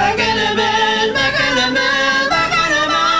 Baka naman, baka naman, baka naman!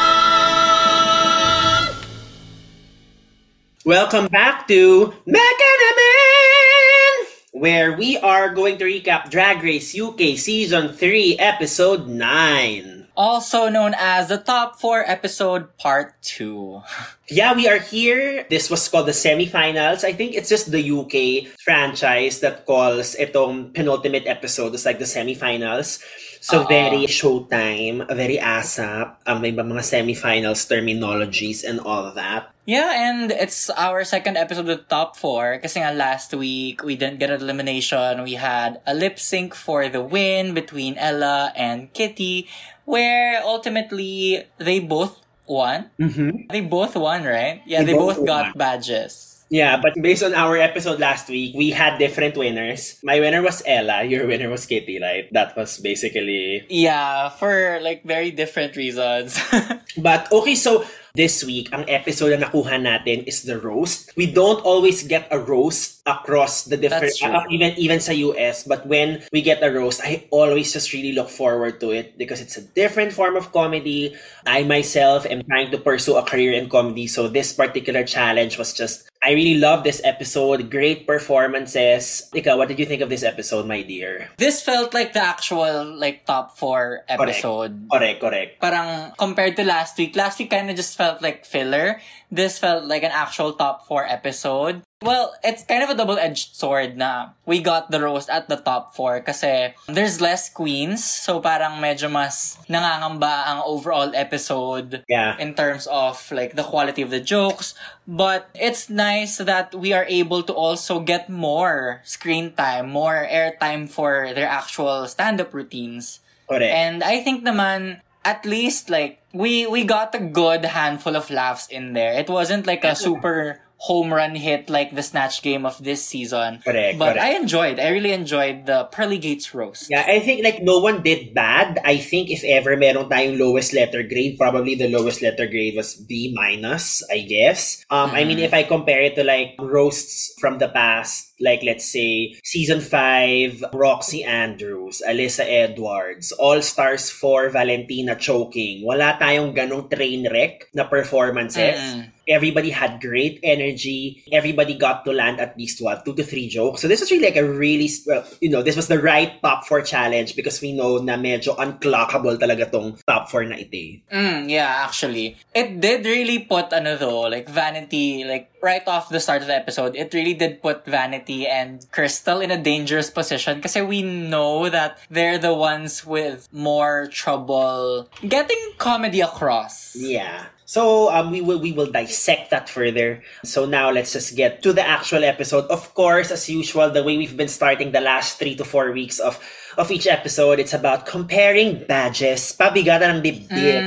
Welcome back to Bekenemen! Where we are going to recap Drag Race UK Season 3, Episode 9. Also known as the Top 4 Episode Part 2. Yeah, we are here. This was called the semifinals. I think it's just the UK franchise that calls itong penultimate episode as like the semifinals. So Oo. very showtime, very ASAP, um, may mga semifinals terminologies and all of that. Yeah, and it's our second episode of the Top 4 kasi nga last week we didn't get an elimination. We had a lip sync for the win between Ella and Kitty where ultimately they both won. Mm-hmm. They both won, right? Yeah, They they, both both, got badges. Yeah, but based on our episode last week, we had different winners. My winner was Ella, your winner was Kitty, right? That was basically Yeah, for like very different reasons. But okay, so this week, ang episode na nakuha natin is the roast. We don't always get a roast across the different, uh, even even sa US. But when we get a roast, I always just really look forward to it because it's a different form of comedy. I myself am trying to pursue a career in comedy, so this particular challenge was just. I really love this episode. Great performances. Ikaw, what did you think of this episode, my dear? this felt like the actual like top 4 episode. Correct, Correct, correct. parang compared to last week, last week kind of just felt like filler. This felt like an actual top four episode. Well, it's kind of a double-edged sword na we got the roast at the top four kasi there's less queens. So parang medyo mas nangangamba ang overall episode Yeah. in terms of like the quality of the jokes. But it's nice that we are able to also get more screen time, more airtime for their actual stand-up routines. Correct. And I think naman, at least like, we, we got a good handful of laughs in there. It wasn't like a super home run hit like the Snatch game of this season. Correct, But correct. I enjoyed, I really enjoyed the Pearly Gates roast. Yeah, I think like no one did bad. I think if ever meron tayong lowest letter grade, probably the lowest letter grade was B minus, I guess. Um, I mean, if I compare it to like roasts from the past, like let's say season 5, Roxy Andrews, Alyssa Edwards, All Stars 4, Valentina choking. Wala tayong ganong train wreck na performances. Mm. Everybody had great energy. Everybody got to land at least what two to three jokes. So this was really like a really, well, you know, this was the right top four challenge because we know na medyo unclockable talaga tong top four na ito. eh. Mm, yeah, actually. It did really put, ano though, like Vanity, like right off the start of the episode, it really did put Vanity and Crystal in a dangerous position kasi we know that they're the ones with more trouble getting comedy across. Yeah. So um, we will we will dissect that further. So now let's just get to the actual episode. Of course, as usual, the way we've been starting the last three to four weeks of of each episode, it's about comparing badges, pabigatan ng dibdib,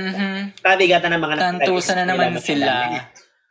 pabigatan ng mga Tantusan na naman sila.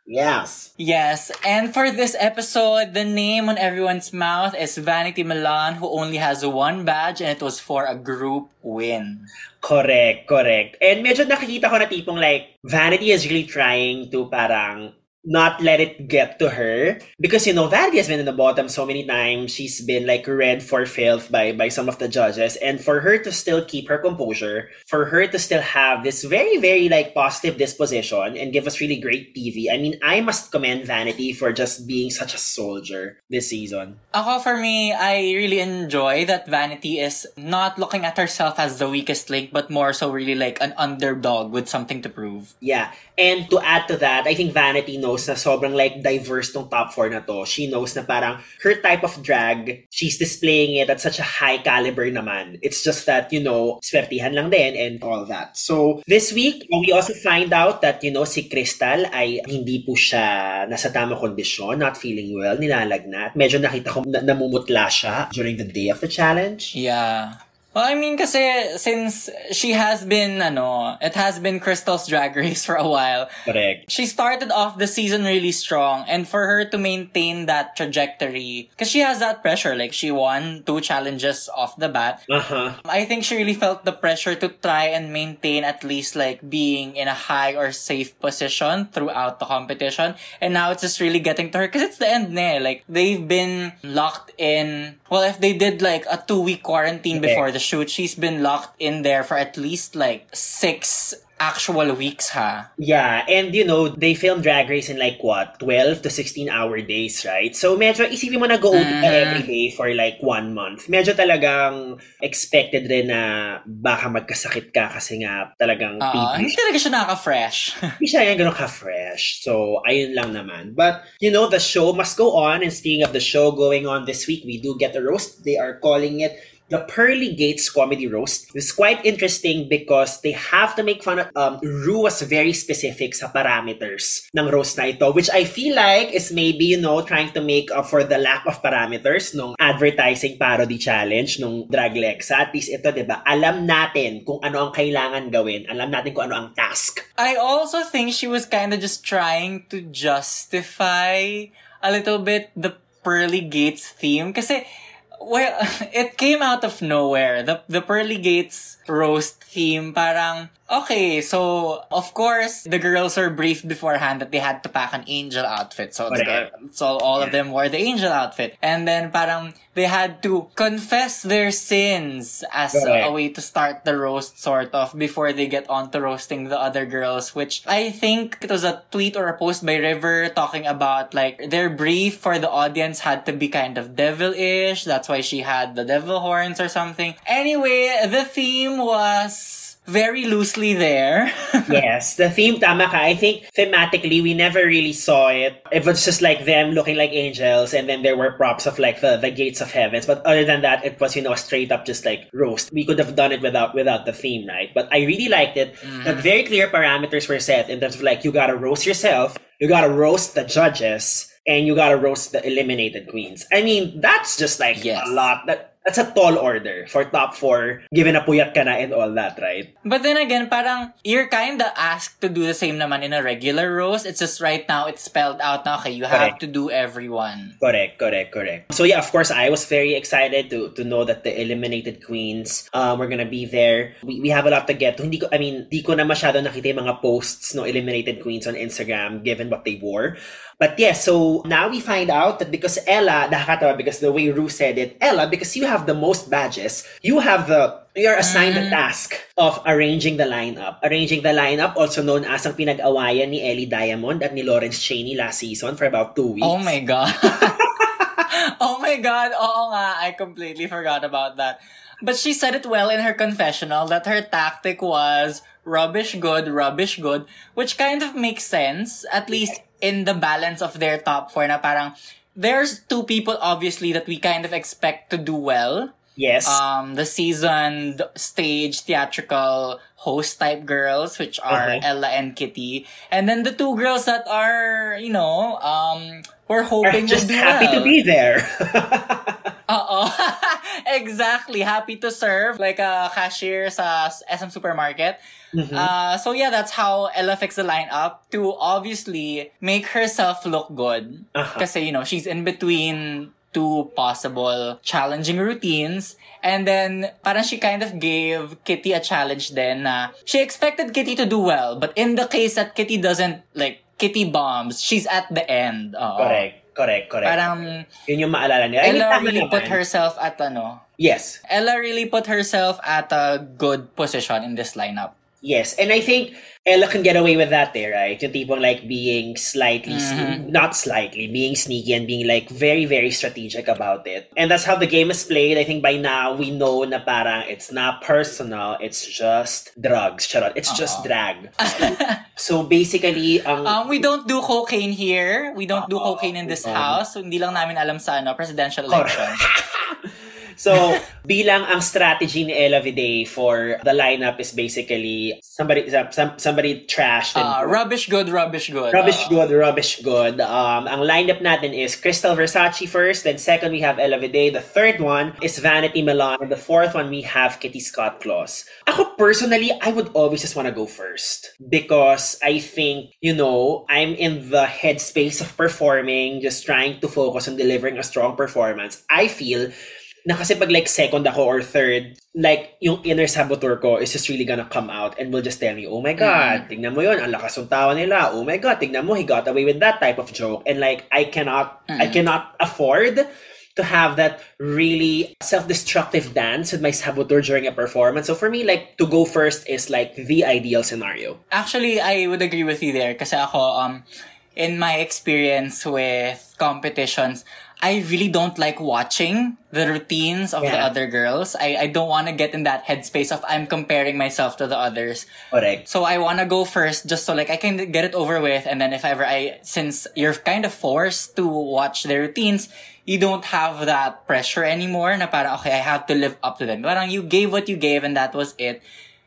Yes. Yes, and for this episode, the name on everyone's mouth is Vanity Milan, who only has one badge, and it was for a group win. Correct, correct. And medyo nakikita ko na tipong like, Vanity is really trying to parang not let it get to her. Because, you know, Vanity has been in the bottom so many times. She's been like read for filth by, by some of the judges. And for her to still keep her composure, for her to still have this very, very like positive disposition and give us really great TV. I mean, I must commend Vanity for just being such a soldier this season. Ako, for me, I really enjoy that Vanity is not looking at herself as the weakest link, but more so really like an underdog with something to prove. Yeah. And to add to that, I think Vanity knows na sobrang like diverse tong top 4 na to. She knows na parang her type of drag, she's displaying it at such a high caliber naman. It's just that, you know, swertihan lang din and all that. So, this week, we also find out that, you know, si Crystal ay hindi po siya nasa tamang kondisyon, not feeling well, nilalagnat. Medyo nakita ko na namumutla siya during the day of the challenge. Yeah. Well, I mean, kasi since she has been, ano, it has been Krystal's drag race for a while, Correct. she started off the season really strong and for her to maintain that trajectory because she has that pressure like she won two challenges off the bat Uh-huh. i think she really felt the pressure to try and maintain at least like being in a high or safe position throughout the competition and now it's just really getting to her because it's the end ne. like they've been locked in well if they did like a two week quarantine before the shoot, she's been locked in there for at least like six actual weeks, ha? Yeah, and you know, they film Drag Race in like what, 12 to 16 hour days, right? So medyo isipin mo nag-OT ka Mhm. every day for like one month. Medyo talagang expected rin na baka magkasakit ka kasi nga talagang pipi hindi talaga siya nakaka-fresh. Hindi siya yan ganun ka-fresh. So, ayun lang naman. But, you know, the show must go on. And speaking of the show going on this week, we do get a roast. They are calling it the Pearly Gates Comedy Roast. It's quite interesting because they have to make fun of... Um, Rue was very specific sa parameters ng roast na ito, which I feel like is maybe, you know, trying to make up for the lack of parameters nung advertising parody challenge nung Drag Lexa. At least ito, di ba? Alam natin kung ano ang kailangan gawin. Alam natin kung ano ang task. I also think she was kind of just trying to justify a little bit the Pearly Gates theme. Kasi, well, it came out of nowhere. The, the Pearly Gates roast theme, parang, okay, so, of course, the girls were briefed beforehand that they had to pack an angel outfit. So, the, Correct. girl- so all of them wore the angel outfit. And then, parang, they had to confess their sins as a, a way to start the roast, sort of, before they get on to roasting the other girls, which I think it was a tweet or a post by River talking about, like, their brief for the audience had to be kind of devilish. That's why she had the devil horns or something. Anyway, the theme was very loosely there. yes, the theme, tama ka. I think thematically, we never really saw it. It was just like them looking like angels, and then there were props of like the, the gates of heavens. But other than that, it was, you know, straight up just like roast. We could have done it without without the theme, right? But I really liked it. Mm-hmm. The very clear parameters were set in terms of like, you gotta roast yourself, you gotta roast the judges, and you gotta roast the eliminated queens. I mean, that's just like Yes. a lot. That That's a tall order for top four, given na puyat ka na and all that, right? But then again, parang you're kinda asked to do the same naman in a regular roast. It's just right now it's spelled out na, okay, you have to do everyone. Correct, correct, correct. So yeah, of course, I was very excited to to know that the eliminated queens um, were gonna be there. We, we have a lot to get to. Hindi ko, I mean, di ko na masyado nakita yung mga posts no eliminated queens on Instagram given what they wore. But yeah, so now we find out that because Ella, nakakatawa because the way Ru said it, Ella, because you have the most badges, you have the you're assigned the mm. task of arranging the lineup. Arranging the lineup, also known as ang pinag-awayan ni Ellie Diamond at ni Lawrence Chaney last season for about two weeks. Oh my god. oh my god. Oo nga, I completely forgot about that. But she said it well in her confessional that her tactic was rubbish good, rubbish good, which kind of makes sense, at least in the balance of their top four na parang there's two people obviously that we kind of expect to do well. Yes. um the seasoned stage theatrical host type girls which are Okay. Ella and Kitty and then the two girls that are you know um we're hoping just will do happy well. to be there. Oo. exactly happy to serve like a cashier sa SM supermarket Mm-hmm. uh, so yeah that's how Ella fixed the lineup to obviously make herself look good Uh-huh. kasi you know she's in between two possible challenging routines and then parang she kind of gave Kitty a challenge then na she expected Kitty to do well but in the case that Kitty doesn't like Kitty bombs she's at the end Oo. correct, correct, correct. parang Yun yung maalala nila. I Ella really naman. put herself at ano Yes, Ella really put herself at a good position in this lineup yes. And I think Ella can get away with that there, right? Yung tipong like being slightly, Mm-hmm. sne- not slightly, being sneaky and being like very, very strategic about it. And that's how the game is played. I think by now we know na parang it's not personal, it's just drugs. Charot. It's just Uh-huh. drag. so basically, ang... um we don't do cocaine here we don't do cocaine in this oo. house so hindi lang namin alam sa ano presidential election So, bilang ang strategy ni Ella Vaday for the lineup is basically somebody some, somebody trashed and uh, rubbish good rubbish good Rubbish Oo. good, rubbish good. Um, ang lineup natin is Krystal Versace first, then second we have Ella Vaday, the third one is Vanity Milan, and the fourth one we have Kitty Scott Claus. Ako personally, I would always just want to go first because I think, you know, I'm in the headspace of performing, just trying to focus on delivering a strong performance. I feel na kasi pag like second ako or third, like yung inner saboteur ko is just really gonna come out and will just tell me, oh my God, tignan mo yun, ang lakas ng tawa nila. Oh my God, tignan mo, he got away with that type of joke. And like, I cannot, I cannot afford to have that really self-destructive dance with my saboteur during a performance. So for me, like to go first is like the ideal scenario. Actually, I would agree with you there kasi ako, um, in my experience with competitions, I really don't like watching the routines of the other girls. I, I don't want to get in that headspace of I'm comparing myself to the others. Correct. So I want to go first just so like I can get it over with and then if ever I since you're kind of forced to watch their routines, you don't have that pressure anymore na parang okay, I have to live up to them. Parang you gave what you gave and that was it.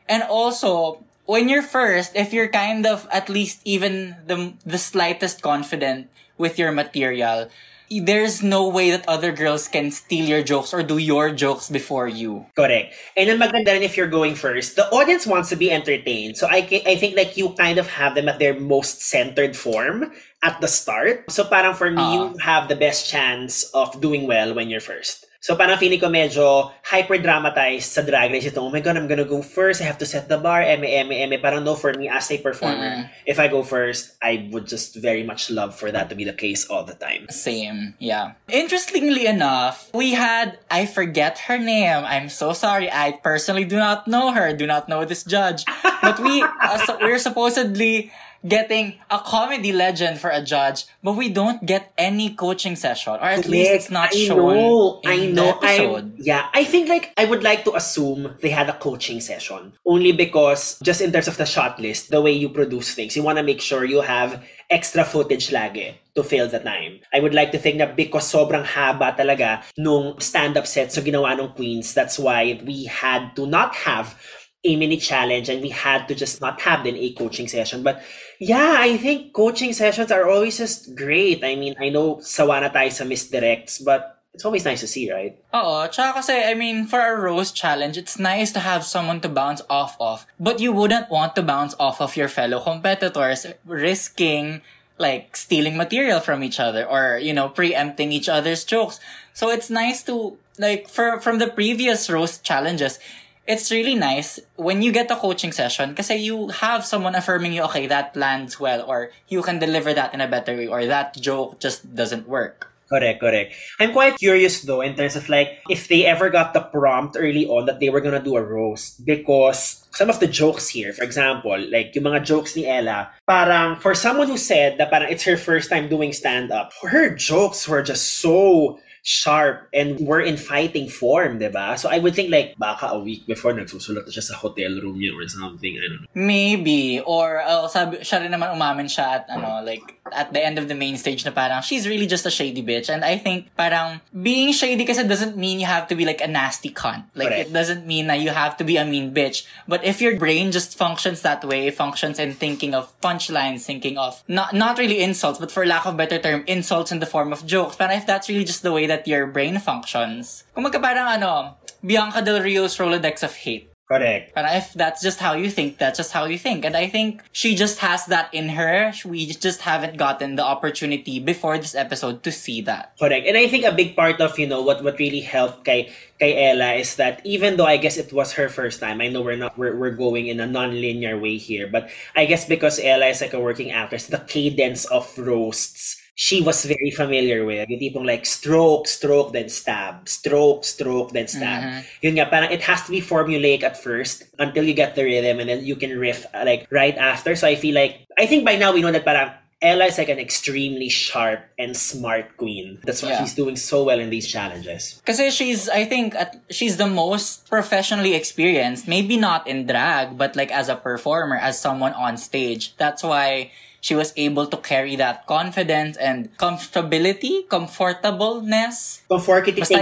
And also, when you're first, if you're kind of at least even the the slightest confident with your material, there's no way that other girls can steal your jokes or do your jokes before you. Correct. And ang maganda rin if you're going first, the audience wants to be entertained. So I, I think like you kind of have them at their most centered form at the start. So parang for me, Ah. you have the best chance of doing well when you're first. So parang feeling ko medyo hyper-dramatized sa drag race ito. Oh my God, I'm gonna go first. I have to set the bar. Eme, eme, eme. Parang no for me as a performer. If I go first, I would just very much love for that to be the case all the time. Same, yeah. Interestingly enough, we had, I forget her name. I'm so sorry. I personally do not know her, do not know this judge. But we, uh, so we're supposedly getting a comedy legend for a judge, but we don't get any coaching session, or at least it's not I shown know, in I the know. episode. I, yeah, I think like I would like to assume they had a coaching session only because just in terms of the shot list, the way you produce things, you want to make sure you have extra footage lagi to fill the time. I would like to think that because sobrang haba talaga nung stand-up set so ginawa ng Queens, that's why we had to not have a mini challenge and we had to just not have then a coaching session. But yeah, I think coaching sessions are always just great. I mean, I know sawa na tayo sa misdirects, but it's always nice to see, right? Oo, tsaka kasi, I mean, for a roast challenge, it's nice to have someone to bounce off of. But you wouldn't want to bounce off of your fellow competitors, risking, like, stealing material from each other or, you know, preempting each other's jokes. So it's nice to, like, for, from the previous roast challenges, it's really nice when you get a coaching session because you have someone affirming you, okay, that lands well, or you can deliver that in a better way, or that joke just doesn't work. Correct, correct. I'm quite curious though in terms of like if they ever got the prompt early on that they were gonna do a roast because some of the jokes here, for example, like yung mga jokes ni Ella, parang for someone who said that parang it's her first time doing stand-up, her jokes were just so sharp and were in fighting form, di ba? So I would think like baka a week before nagsusulat na siya sa hotel room niya or something, I don't know. Maybe. Or, uh, sabi, siya rin naman umamin siya at, ano, like, at the end of the main stage na parang, she's really just a shady bitch. And I think, parang, being shady kasi doesn't mean you have to be like a nasty cunt. Like, Correct. it doesn't mean that you have to be a mean bitch. But if your brain just functions that way, functions in thinking of punchlines, thinking of, not, not really insults, but for lack of better term, insults in the form of jokes. But if that's really just the way that your brain functions, kung parang ano, Bianca Del Rio's Rolodex of hate. Correct. But if that's just how you think, that's just how you think. And I think she just has that in her. We just haven't gotten the opportunity before this episode to see that. Correct. And I think a big part of, you know, what what really helped kay kay Ella is that even though I guess it was her first time, I know we're not we're, we're going in a non-linear way here, but I guess because Ella is like a working actress, the cadence of roasts she was very familiar with. Yung tipong like stroke, stroke, then stab. Stroke, stroke, then stab. Yun nga, parang it has to be formulaic at first until you get the rhythm and then you can riff uh, like right after. So I feel like, I think by now we know that parang Ella is like an extremely sharp and smart queen. That's why Yeah. she's doing so well in these challenges. Because she's, I think, at, she's the most professionally experienced. Maybe not in drag, but like as a performer, as someone on stage. That's why she was able to carry that confidence and comfortability, comfortableness. Comfortability. Basta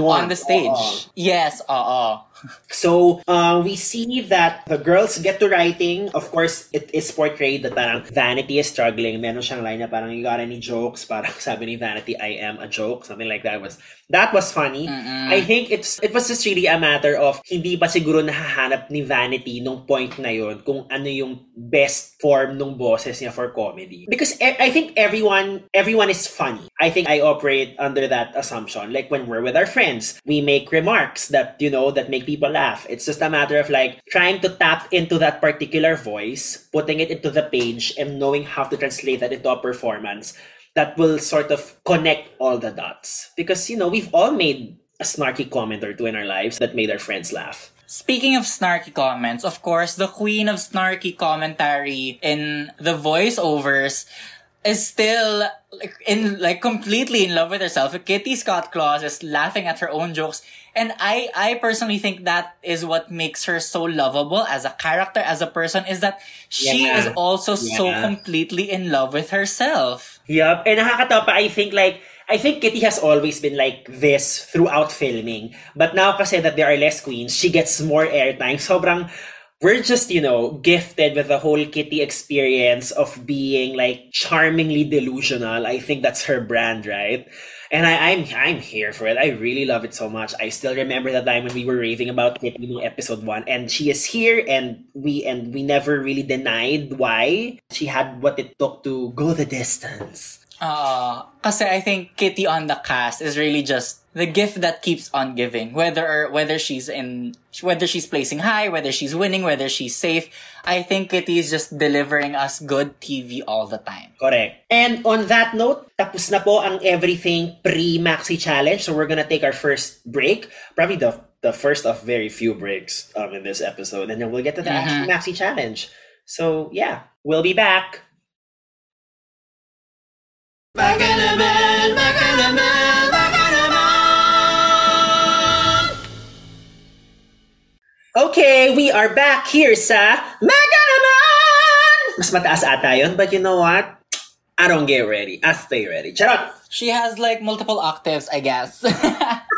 on the stage. Oo. Yes, oo. So, uh, we see that the girls get to writing. Of course, it is portrayed that parang Vanity is struggling. Meron siyang line na parang, you got any jokes? Parang sabi ni Vanity, I am a joke. Something like that was, that was funny. I think it's, it was just really a matter of, hindi pa siguro nahahanap ni Vanity nung point na yun kung ano yung best form nung boses niya for comedy. Because e- I think everyone, everyone is funny. I think I operate under that assumption. Like when we're with our friends, we make remarks that, you know, that make people laugh. It's just a matter of like trying to tap into that particular voice, putting it into the page, and knowing how to translate that into a performance. that will sort of connect all the dots. Because, you know, we've all made a snarky comment or two in our lives that made our friends laugh. Speaking of snarky comments, of course, the queen of snarky commentary in the voiceovers is still like in like completely in love with herself. Kitty Scott Claus is laughing at her own jokes. And I, I personally think that is what makes her so lovable as a character, as a person, is that she Yeah. is also so completely in love with herself. Yup. And nakakatawa I think like, I think Kitty has always been like this throughout filming. But now kasi that there are less queens, she gets more airtime. Sobrang, we're just, you know, gifted with the whole Kitty experience of being like charmingly delusional. I think that's her brand, right? And I, I'm I'm here for it. I really love it so much. I still remember that time when we were raving about Kitty in episode one, and she is here, and we and we never really denied why she had what it took to go the distance. Uh, kasi I think Kitty on the cast is really just the gift that keeps on giving. Whether whether she's in whether she's placing high, whether she's winning, whether she's safe, I think Kitty is just delivering us good TV all the time. Correct. And on that note, tapos na po ang everything pre-Maxi Challenge. So we're gonna take our first break. Probably the the first of very few breaks um, in this episode. And then we'll get to the actual Maxi Challenge. So yeah, we'll be back. Back in a minute, back in a minute, Okay, we are back here sa Mega Naman! Mas mataas ata yun, but you know what? I don't get ready. I stay ready. Charot! She has like multiple octaves, I guess.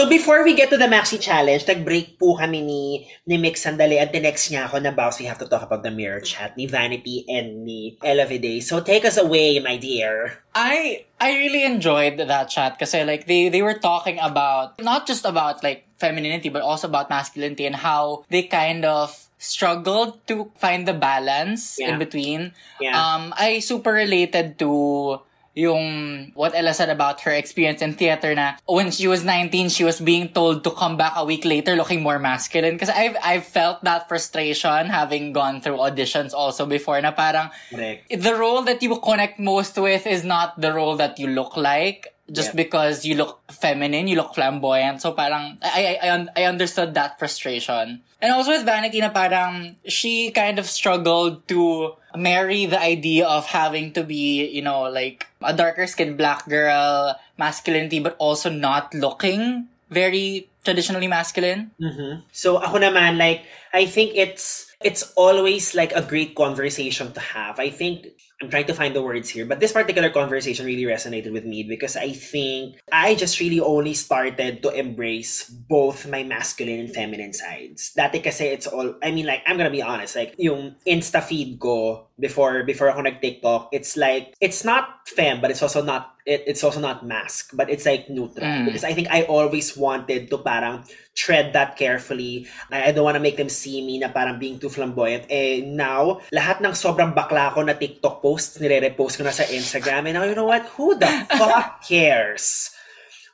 So before we get to the Maxi Challenge, nag-break po kami ni, ni Mick sandali at the next niya ako na boss, we have to talk about the mirror chat ni Vanity and ni Ella. So take us away, my dear. I I really enjoyed that chat kasi like they they were talking about not just about like femininity but also about masculinity and how they kind of struggled to find the balance Yeah. in between. Yeah. Um I super related to yung what Ella said about her experience in theater na when she was 19 she was being told to come back a week later looking more masculine Because I've I've felt that frustration having gone through auditions also before na parang Correct. the role that you connect most with is not the role that you look like just Yeah. because you look feminine, you look flamboyant. So parang I I I, I understood that frustration. And also with Vanity na parang she kind of struggled to marry the idea of having to be, you know, like a darker skinned black girl, masculinity but also not looking very traditionally masculine. Mhm. So ako naman, like, I think it's it's always like a great conversation to have. I think I'm trying to find the words here, but this particular conversation really resonated with me because I think I just really only started to embrace both my masculine and feminine sides. Dati kasi it's all, I mean like, I'm gonna be honest, like, yung Insta feed ko before, before ako nag-TikTok, it's like, it's not fem, but it's also not, it, it's also not mask, but it's like neutral. Mm. Because I think I always wanted to parang tread that carefully. I, I don't want to make them see me na parang being too flamboyant. Eh, now, lahat ng sobrang bakla ko na TikTok posts, nire-repost ko na sa Instagram. And now, you know what? Who the fuck cares?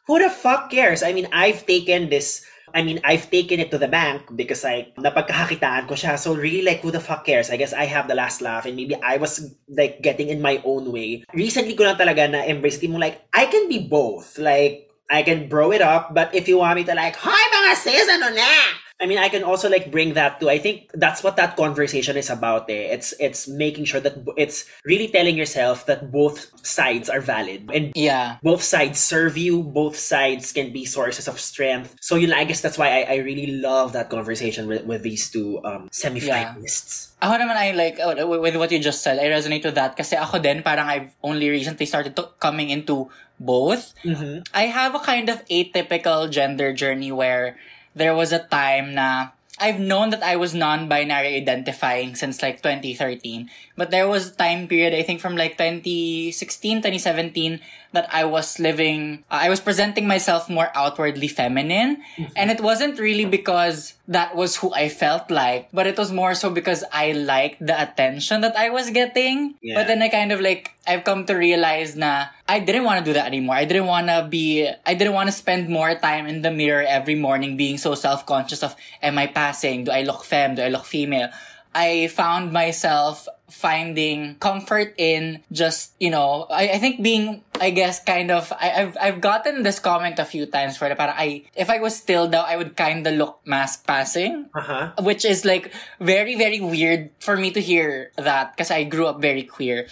Who the fuck cares? I mean, I've taken this I mean, I've taken it to the bank because like napagkakakitaan ko siya. So really like who the fuck cares? I guess I have the last laugh and maybe I was like getting in my own way. Recently ko lang talaga na embrace mo like I can be both. Like I can bro it up, but if you want me to like, Hi mga sis, ano na? I mean, I can also like bring that to. I think that's what that conversation is about. Eh. It's it's making sure that it's really telling yourself that both sides are valid and Yeah. both sides serve you. Both sides can be sources of strength. So you know, I guess that's why I, I really love that conversation with, with these two um, semifinalists. Ako naman I like, uh, with what you just said, I resonate with that. Kasi ako din, parang I've only recently started to coming into both. Mhm. I have a kind of atypical gender journey where there was a time na I've known that I was non-binary identifying since like 2013. But there was a time period, I think from like 2016, 2017, that I was living, uh, I was presenting myself more outwardly feminine. And it wasn't really because that was who I felt like, but it was more so because I liked the attention that I was getting. Yeah. But then I kind of like, I've come to realize na I didn't want to do that anymore. I didn't want to be, I didn't want to spend more time in the mirror every morning being so self-conscious of, am I passing? Do I look femme? Do I look female? I found myself finding comfort in just, you know, I, I think being, I guess, kind of, I, have I've gotten this comment a few times where para I, if I was still though, I would kind of look mask passing. Uh-huh. Which is like very, very weird for me to hear that because I grew up very queer.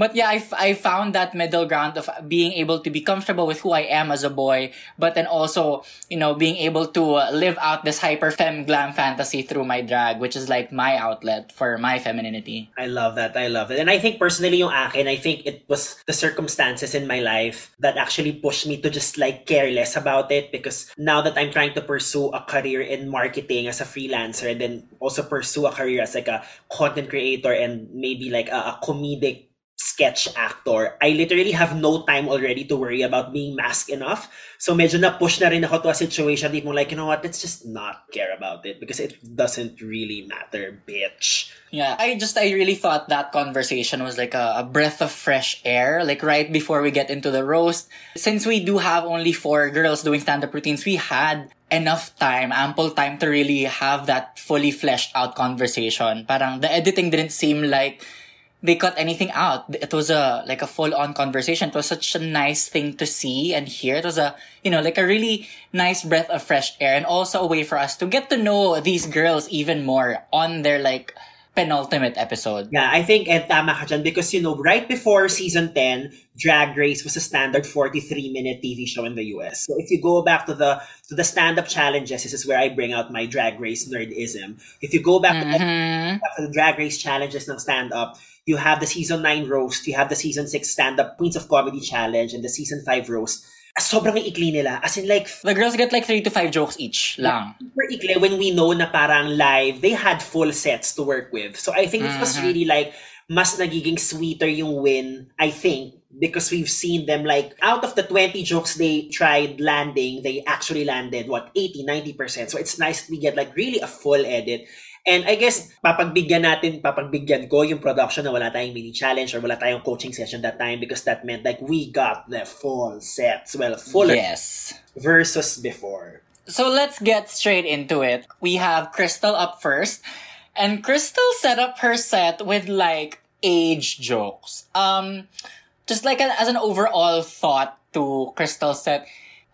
But yeah, I, I found that middle ground of being able to be comfortable with who I am as a boy, but then also, you know, being able to uh, live out this hyper femme glam fantasy through my drag, which is like my outlet for my femininity. I love that. I love it. And I think personally yung akin, I think it was the circumstances in my life that actually pushed me to just like care less about it because now that I'm trying to pursue a career in marketing as a freelancer and then also pursue a career as like a content creator and maybe like a, a comedic sketch actor, I literally have no time already to worry about being masked enough. So medyo na-push na rin ako to a situation di mo like, you know what, let's just not care about it because it doesn't really matter, bitch. Yeah, I just, I really thought that conversation was like a, a breath of fresh air, like right before we get into the roast. Since we do have only four girls doing stand-up routines, we had enough time, ample time to really have that fully fleshed out conversation. Parang the editing didn't seem like they cut anything out. It was a like a full on conversation. It was such a nice thing to see and hear. It was a you know like a really nice breath of fresh air and also a way for us to get to know these girls even more on their like penultimate episode. Yeah, I think and tama ka dyan because you know right before season 10, Drag Race was a standard 43 minute TV show in the US. So if you go back to the to the stand up challenges, this is where I bring out my Drag Race nerdism. If you go back, mm-hmm. to, the, back to the Drag Race challenges ng stand up, you have the season 9 roast, you have the season 6 stand up Queens of Comedy challenge and the season 5 roast sobrang ikli nila. As in like... The girls get like three to five jokes each lang. Super ikli when we know na parang live, they had full sets to work with. So I think it was really like, mas nagiging sweeter yung win, I think, because we've seen them like, out of the 20 jokes they tried landing, they actually landed, what, 80, 90%. So it's nice we get like really a full edit. And I guess, papagbigyan natin, papagbigyan ko yung production na wala tayong mini challenge or wala tayong coaching session that time because that meant like we got the full sets. Well, fuller Yes. versus before. So let's get straight into it. We have Krystal up first. And Krystal set up her set with like age jokes. Um, just like an, as an overall thought to Krystal's set,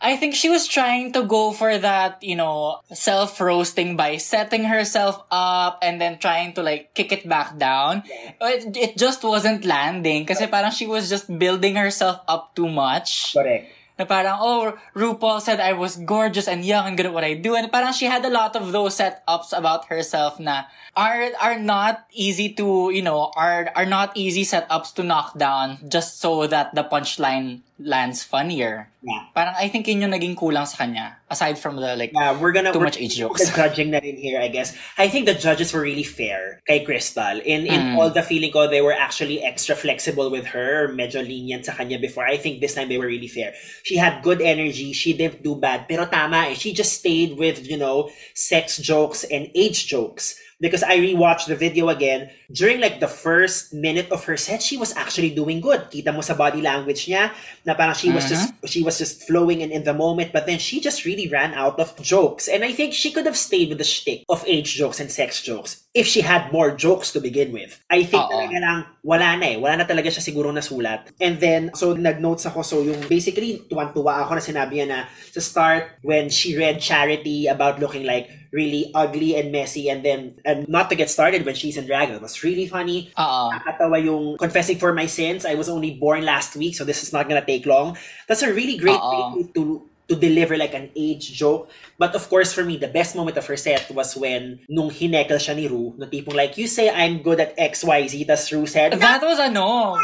I think she was trying to go for that, you know, self roasting by setting herself up and then trying to like kick it back down. It, it just wasn't landing kasi parang she was just building herself up too much. Correct. Na parang, oh, RuPaul said I was gorgeous and young and good at what I do. And parang she had a lot of those setups about herself na are are not easy to, you know, are are not easy setups to knock down just so that the punchline lands funnier. Yeah. Parang I think yun yung naging kulang sa kanya. Aside from the like, Yeah, we're gonna Too we're much age jokes. judging na rin here, I guess. I think the judges were really fair kay Crystal. In in Mm. all the feeling ko, they were actually extra flexible with her, medyo lenient sa kanya before. I think this time they were really fair. She had good energy. She didn't do bad. Pero tama eh. She just stayed with, you know, sex jokes and age jokes. Because I rewatched the video again. During like the first minute of her set, she was actually doing good. Kita mo sa body language niya na parang she was just she was just flowing and in the moment. But then she just really ran out of jokes. And I think she could have stayed with the shtick of age jokes and sex jokes if she had more jokes to begin with. I think Oo. talaga lang, wala na eh. Wala na talaga siya siguro nasulat. And then, so nag-notes ako. So yung basically, tuwan-tuwa ako na sinabi niya na sa start, when she read Charity about looking like really ugly and messy and then, and not to get started when she's in drag, it was really funny. Nakakatawa yung confessing for my sins. I was only born last week, so this is not gonna take long. That's a really great Oo. way to to deliver like an age joke. But of course, for me, the best moment of her set was when nung hinekel siya ni Ru, na tipong like, you say I'm good at XYZ, tas Ru said, That was ano.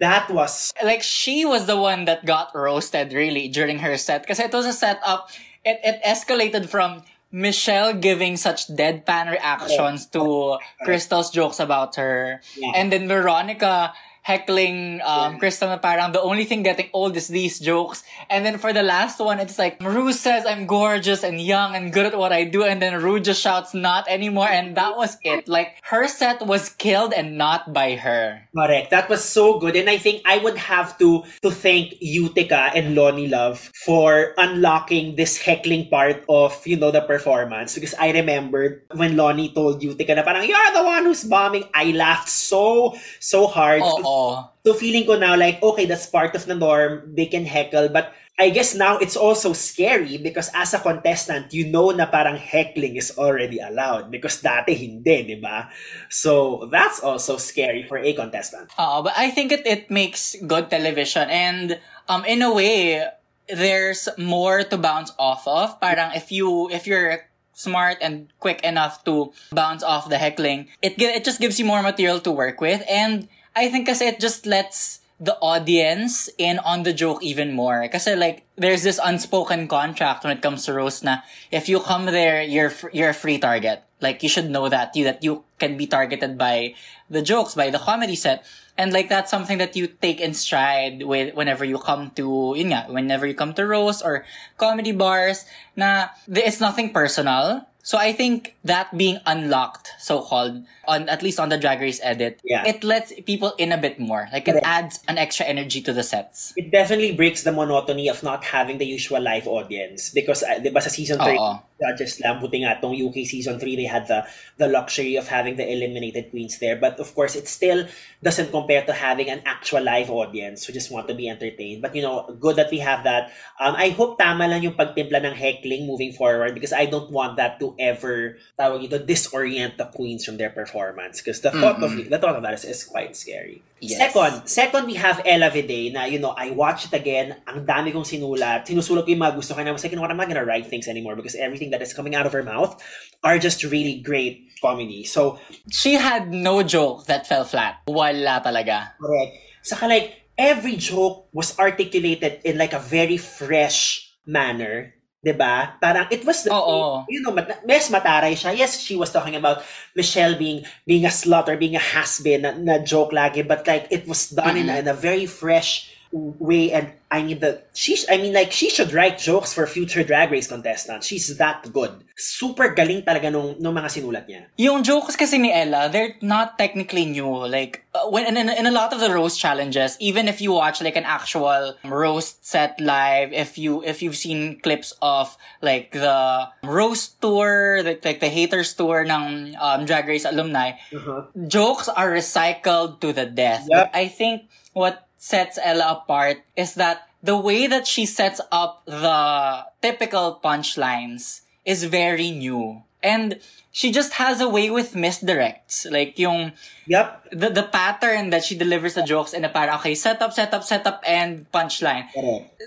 that was like she was the one that got roasted really during her set because it was a setup it, it escalated from Michelle giving such deadpan reactions oh, to Krystal's jokes about her Yeah. and then Veronica heckling um, Krystal na parang the only thing getting old is these jokes. And then for the last one, it's like, Ru says I'm gorgeous and young and good at what I do. And then Ru just shouts, not anymore. And that was it. Like, her set was killed and not by her. Correct. That was so good. And I think I would have to to thank Utica and Loni Love for unlocking this heckling part of, you know, the performance. Because I remember when Loni told Utica na parang, you're the one who's bombing. I laughed so, so hard. Oo. So feeling ko now like, okay, that's part of the norm. They can heckle. But I guess now it's also scary because as a contestant, you know na parang heckling is already allowed because dati hindi, di ba? So that's also scary for a contestant. Uh, but I think it, it makes good television and um in a way there's more to bounce off of. Parang if you if you're smart and quick enough to bounce off the heckling, it it just gives you more material to work with and I think kasi it just lets the audience in on the joke even more. Kasi like, there's this unspoken contract when it comes to roast na if you come there, you're, you're a free target. Like, you should know that, you, that you can be targeted by the jokes, by the comedy set. And like, that's something that you take in stride with whenever you come to, yun nga, whenever you come to roast or comedy bars, na it's nothing personal. So I think that being unlocked, so called, on at least on the Drag Race edit, Yeah. it lets people in a bit more. Like it Correct. adds an extra energy to the sets. It definitely breaks the monotony of not having the usual live audience because uh, 'di ba sa season 3 Oo. judges lang buti nga tong UK season 3 they had the the luxury of having the eliminated queens there but of course it still doesn't compare to having an actual live audience who just want to be entertained but you know good that we have that um I hope tama lang yung pagtimpla ng heckling moving forward because I don't want that to ever tawag ito disorient the queens from their performance because the thought of the thought of that is, is quite scary Yes. Second, second we have Ella Viday na, you know, I watched it again. Ang dami kong sinulat. Sinusulat ko yung mga gusto ko. And I was like, you know what, I'm not gonna write things anymore because everything that is coming out of her mouth are just really great comedy. So, She had no joke that fell flat. Wala talaga. correct. Saka like, every joke was articulated in like a very fresh manner. 'Di ba? Parang it was the Oo. you know, mat- mes mataray siya. Yes, she was talking about Michelle being being a slut or being a has-been na, na joke lagi, but like it was done in, a, in a very fresh way and I mean the she I mean like she should write jokes for future drag race contestants. She's that good. Super galing talaga nung, nung mga sinulat niya. Yung jokes kasi ni Ella, they're not technically new. Like, uh, when in, in, a lot of the roast challenges, even if you watch like an actual roast set live, if you if you've seen clips of like the roast tour, like, like the haters tour ng um, Drag Race alumni, Uh-huh. jokes are recycled to the death. Yep. But I think what sets Ella apart is that the way that she sets up the typical punchlines is very new. And she just has a way with misdirects. Like yung Yep. the, the pattern that she delivers the jokes in a parang, okay, set up, set up, set up, and punchline.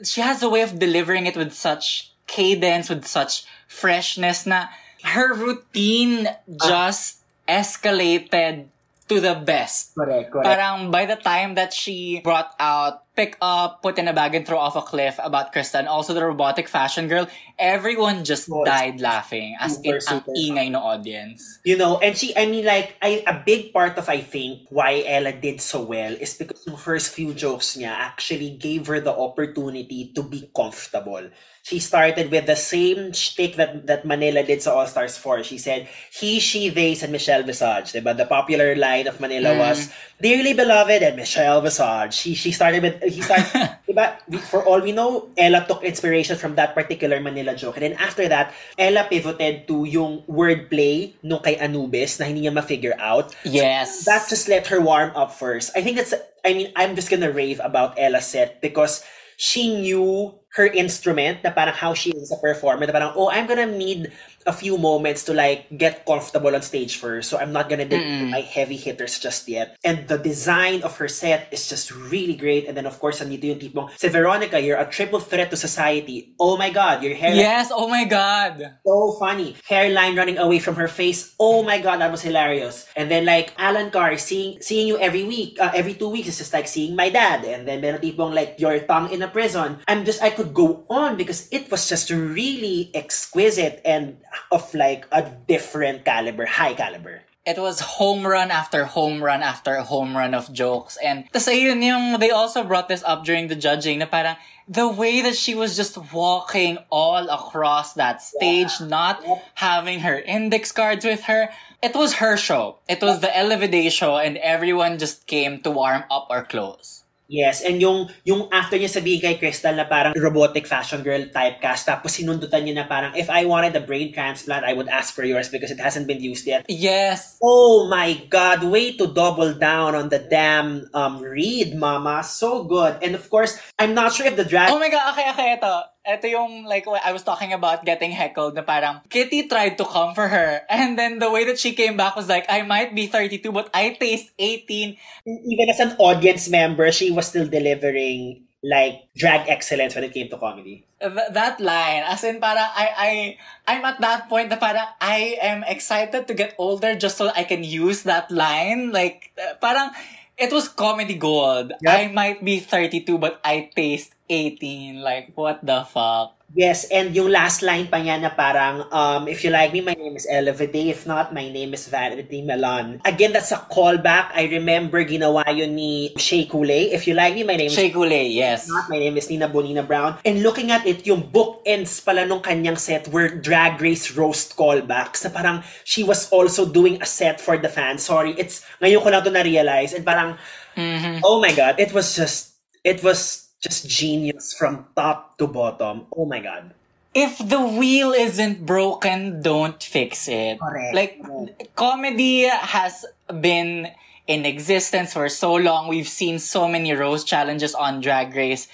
She has a way of delivering it with such cadence, with such freshness na her routine ah. just escalated to the best. Correct. Correct. Parang by the time that she brought out pick up, put in a bag and throw off a cliff about Krista and also the robotic fashion girl, everyone just Was died laughing as super, in ang ingay no audience. You know, and she, I mean, like, I, a big part of, I think, why Ella did so well is because the first few jokes niya actually gave her the opportunity to be comfortable. She started with the same shtick that, that Manila did sa All Stars 4. She said, he, she, they, and Michelle Visage. Diba? The popular line of Manila was, dearly beloved and Michelle Visage. She, she started with, he started, diba? For all we know, Ella took inspiration from that particular Manila joke. And then after that, Ella pivoted to yung wordplay nung kay Anubis na hindi niya ma-figure out. Yes. That just let her warm up first. I think that's, I mean, I'm just gonna rave about Ella's set because she knew her instrument na parang how she is a performer na parang, oh, I'm gonna need a few moments to like get comfortable on stage first. So I'm not gonna do my heavy hitters just yet. And the design of her set is just really great. And then of course, nandito yung tipong, si Veronica, you're a triple threat to society. Oh my God, your hair Yes, oh my god. so funny. Hairline running away from her face. Oh my god, that was hilarious. And then like Alan Carr seeing seeing you every week, uh, every two weeks is just like seeing my dad. And then meron tipong like your tongue in a prison. I'm just I could go on because it was just really exquisite and of like a different caliber, high caliber. it was home run after home run after home run of jokes. And tas ayun yung, they also brought this up during the judging na parang, the way that she was just walking all across that stage, yeah. not having her index cards with her. It was her show. It was the Ella Vaday show and everyone just came to warm up or close. Yes, and yung yung after niya sabihin kay Crystal na parang robotic fashion girl typecast, tapos sinundutan niya na parang, if I wanted a brain transplant, I would ask for yours because it hasn't been used yet. Yes. Oh my God, way to double down on the damn um read, mama. So good. And of course, I'm not sure if the drag... Oh my God, okay, okay, ito ito yung, like, I was talking about getting heckled na parang, Kitty tried to come for her. And then the way that she came back was like, I might be 32, but I taste 18. Even as an audience member, she was still delivering like drag excellence when it came to comedy. Th- that line, as in para I I I'm at that point na para I am excited to get older just so I can use that line. Like uh, parang it was comedy gold. Yep. I might be 32 but I taste 18. Like, what the fuck? Yes, and yung last line pa niya na parang, um, if you like me, my name is Elevate. If not, my name is Vanity Milan. Again, that's a callback. I remember ginawa yun ni Shea Coulee. If you like me, my name Shea Coulee, yes. If not, my name is Nina Bonina Brown. And looking at it, yung bookends pala nung kanyang set were Drag Race roast callbacks. Na parang she was also doing a set for the fans. Sorry, it's, ngayon ko lang to na-realize. And parang, mm-hmm. oh my God, it was just, it was just genius from top to bottom. Oh my god. If the wheel isn't broken, don't fix it. Correct. Like comedy has been in existence for so long. We've seen so many roast challenges on Drag Race.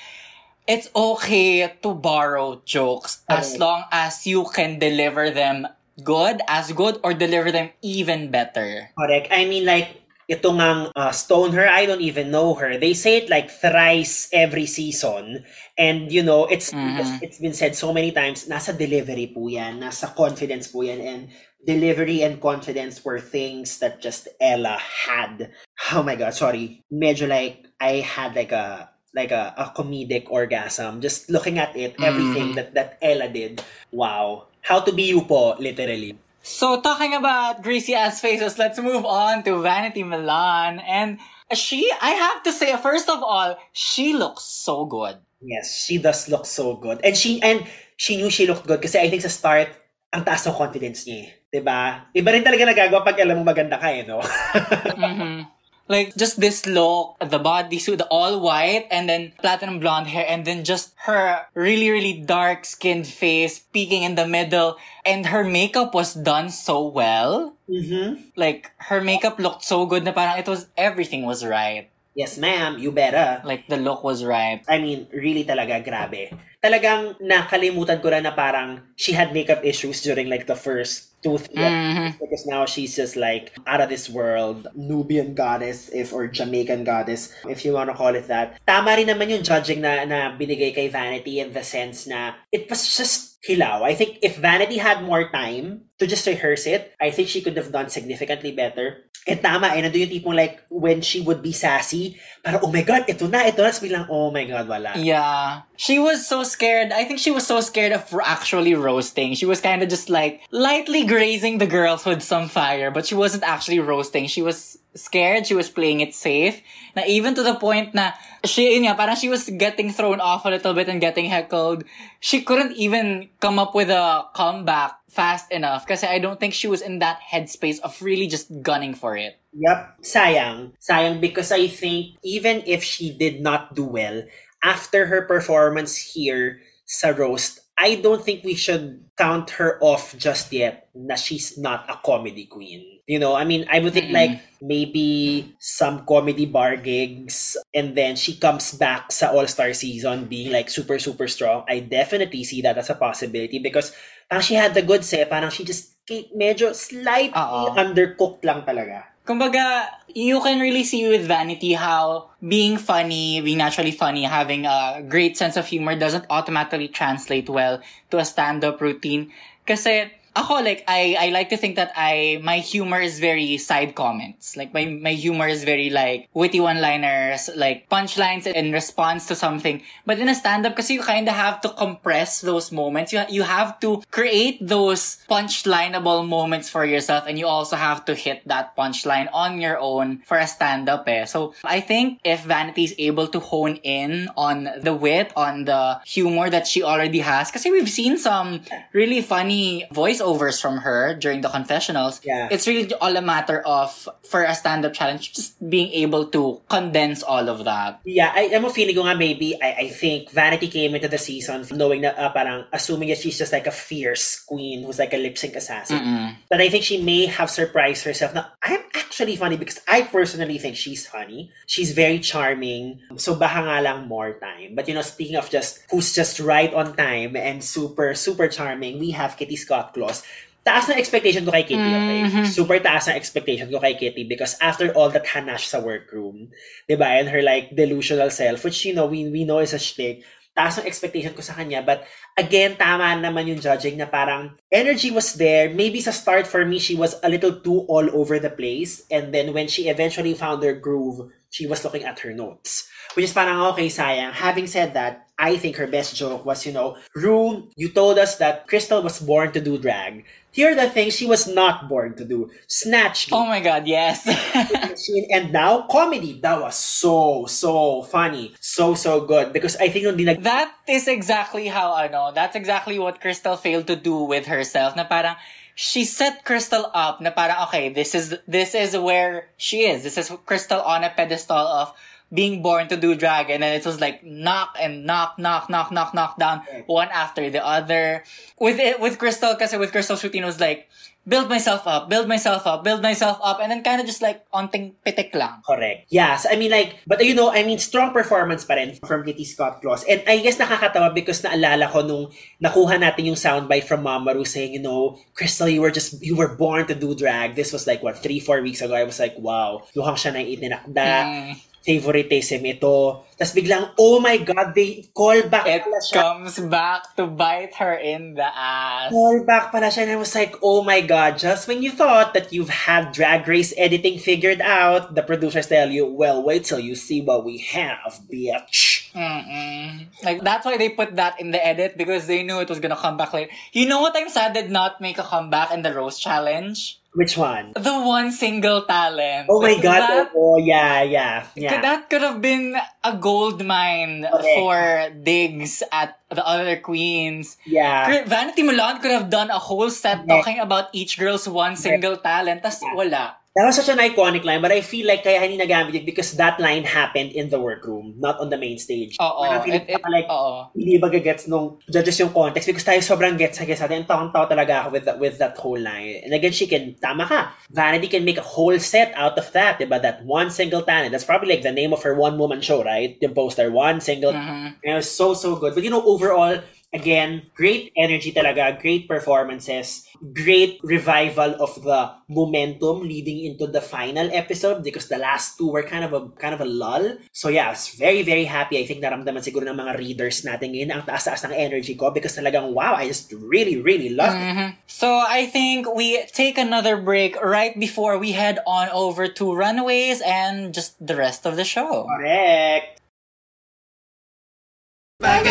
It's okay to borrow jokes Correct. as long as you can deliver them good, as good, or deliver them even better. Correct. I mean, like, ito ngang uh, Stoneher, I don't even know her. They say it like thrice every season. And, you know, it's, mm-hmm. it's been said so many times, nasa delivery po yan, nasa confidence po yan. And delivery and confidence were things that just Ella had. Oh my God, sorry. Major like, I had like a, like a, a comedic orgasm. Just looking at it, everything mm-hmm. that, that Ella did. Wow. How to be you po, literally. So talking about greasy ass faces, let's move on to Vanity Milan. And she, I have to say, first of all, she looks so good. Yes, she does look so good. And she and she knew she looked good kasi I think sa start, ang taas ng confidence niya. Eh. 'Di ba? Iba rin talaga nagagawa pag alam mo maganda ka eh, no? mm-hmm. Like just this look, the bodysuit, the all white, and then platinum blonde hair, and then just her really, really dark skinned face peeking in the middle. And her makeup was done so well. Mm-hmm. Like her makeup looked so good na parang it was everything was right. Yes, ma'am, you better. Like the look was right. I mean, really talaga grabe. Talagang nakalimutan ko na na parang she had makeup issues during like the first three mm-hmm. because now she's just like out of this world Nubian goddess if or Jamaican goddess if you want to call it that tama rin naman yung judging na na binigay kay Vanity in the sense na it was just hilaw I think if Vanity had more time to just rehearse it I think she could have done significantly better. Eh tama eh nandun yung tipong like when she would be sassy para oh my god ito na ito na. Bilang oh my god wala. Yeah. She was so scared. I think she was so scared of actually roasting. She was kind of just like lightly grazing the girls with some fire, but she wasn't actually roasting. She was scared. She was playing it safe. Na even to the point na she, yun nga, parang she was getting thrown off a little bit and getting heckled. She couldn't even come up with a comeback fast enough kasi I don't think she was in that headspace of really just gunning for it. Yep. Sayang. Sayang because I think even if she did not do well, after her performance here sa roast, I don't think we should count her off just yet na she's not a comedy queen. You know, I mean, I would think mm-hmm. like maybe some comedy bar gigs and then she comes back sa All-Star season being like super, super strong. I definitely see that as a possibility because parang she had the good say, parang she just medyo slightly Uh-oh. undercooked lang talaga. Kumbaga, you can really see with Vanity how being funny, being naturally funny, having a great sense of humor doesn't automatically translate well to a stand-up routine. Kasi ako like I I like to think that I my humor is very side comments. Like my my humor is very like witty one-liners, like punchlines in response to something. But in a stand-up kasi you kind of have to compress those moments. You you have to create those punchlineable moments for yourself and you also have to hit that punchline on your own for a stand-up eh. So I think if Vanity is able to hone in on the wit, on the humor that she already has, kasi we've seen some really funny voiceovers from her during the confessionals. Yeah. It's really all a matter of, for a stand-up challenge, just being able to condense all of that. Yeah, I, I'm feeling ko nga maybe, I, I think Vanity came into the season knowing na uh, parang assuming that she's just like a fierce queen who's like a lip sync assassin. Mm-mm. But I think she may have surprised herself. Now, I'm actually funny because I personally think she's funny. She's very charming. So baka nga lang more time. But you know, speaking of just who's just right on time and super, super charming, we have Kitty Scott Claus. Taas na expectation ko kay Kitty, okay? Mhm. Super taas na expectation ko kay Kitty because after all that hanash sa workroom, diba? And her like delusional self, which you know, we, we know is a shtick, taas ng expectation ko sa kanya. But again, tama naman yung judging na parang energy was there. Maybe sa start for me, she was a little too all over the place. And then when she eventually found her groove, she was looking at her notes. Which is parang, okay, sayang. Having said that, I think her best joke was, you know, Rue, you told us that Krystal was born to do drag. Here are the things she was not born to do. Snatch game Oh my god, yes. and now comedy that was so so funny so so good because I think hindi nag that is exactly how ano, that's exactly what Krystal failed to do with herself na parang she set Krystal up na parang okay, this is this is where she is. This is Krystal on a pedestal of being born to do drag and then it was like knock and knock knock knock knock knock down one after the other. With it with Krystal kasi with Krystal routine was like build myself up build myself up build myself up and then kind of just like onting pitik lang. Correct. Yes. I mean like but you know I mean strong performance pa rin from Kitty Scott Claus. And I guess nakakatawa because naalala ko nung nakuha natin yung soundbite from Mama Ru saying you know Crystal you were just you were born to do drag. This was like what three four weeks ago. I was like wow. Luhang siya na itinakda. Mm. Favoritism ito tapos biglang oh my god they call back it pala siya comes back to bite her in the ass call back pala siya and I was like, oh my god, just when you thought that you've had Drag Race editing figured out, the producers tell you, well, wait till you see what we have, bitch. Mm-mm. Like that's why they put that in the edit because they knew it was gonna come back later. You know what I'm sad did not make a comeback in the roast challenge? Which one? The one single talent. Oh my god, That, oh, yeah, yeah, yeah. that could have been a gold mine Correct. for digs at the other queens. yeah. Vanity Milan could have done a whole set Correct. talking about each girl's one single talent. Tas Yeah. wala. That was such an iconic line, but I feel like kaya hindi nagamit it because that line happened in the workroom, not on the main stage. Oo. Parang feeling It, it, ko like, oo. hindi ba gets nung judges yung context because tayo sobrang gets sa gets natin. Tawang-tawa talaga ako with that, with that whole line. And again, she can, tama ka, Vanity can make a whole set out of that, diba? That one single talent. That's probably like the name of her one-woman show, right? Yung poster, one single. Mhm. And it was so, so good. But you know, overall, again, great energy talaga, great performances, great revival of the momentum leading into the final episode because the last two were kind of a kind of a lull. So yeah, I was very, very happy. I think naramdaman siguro ng mga readers natin ngayon ang taas-taas ng energy ko because talagang wow, I just really, really loved it. Mhm. So I think we take another break right before we head on over to Runaways and just the rest of the show. Correct. And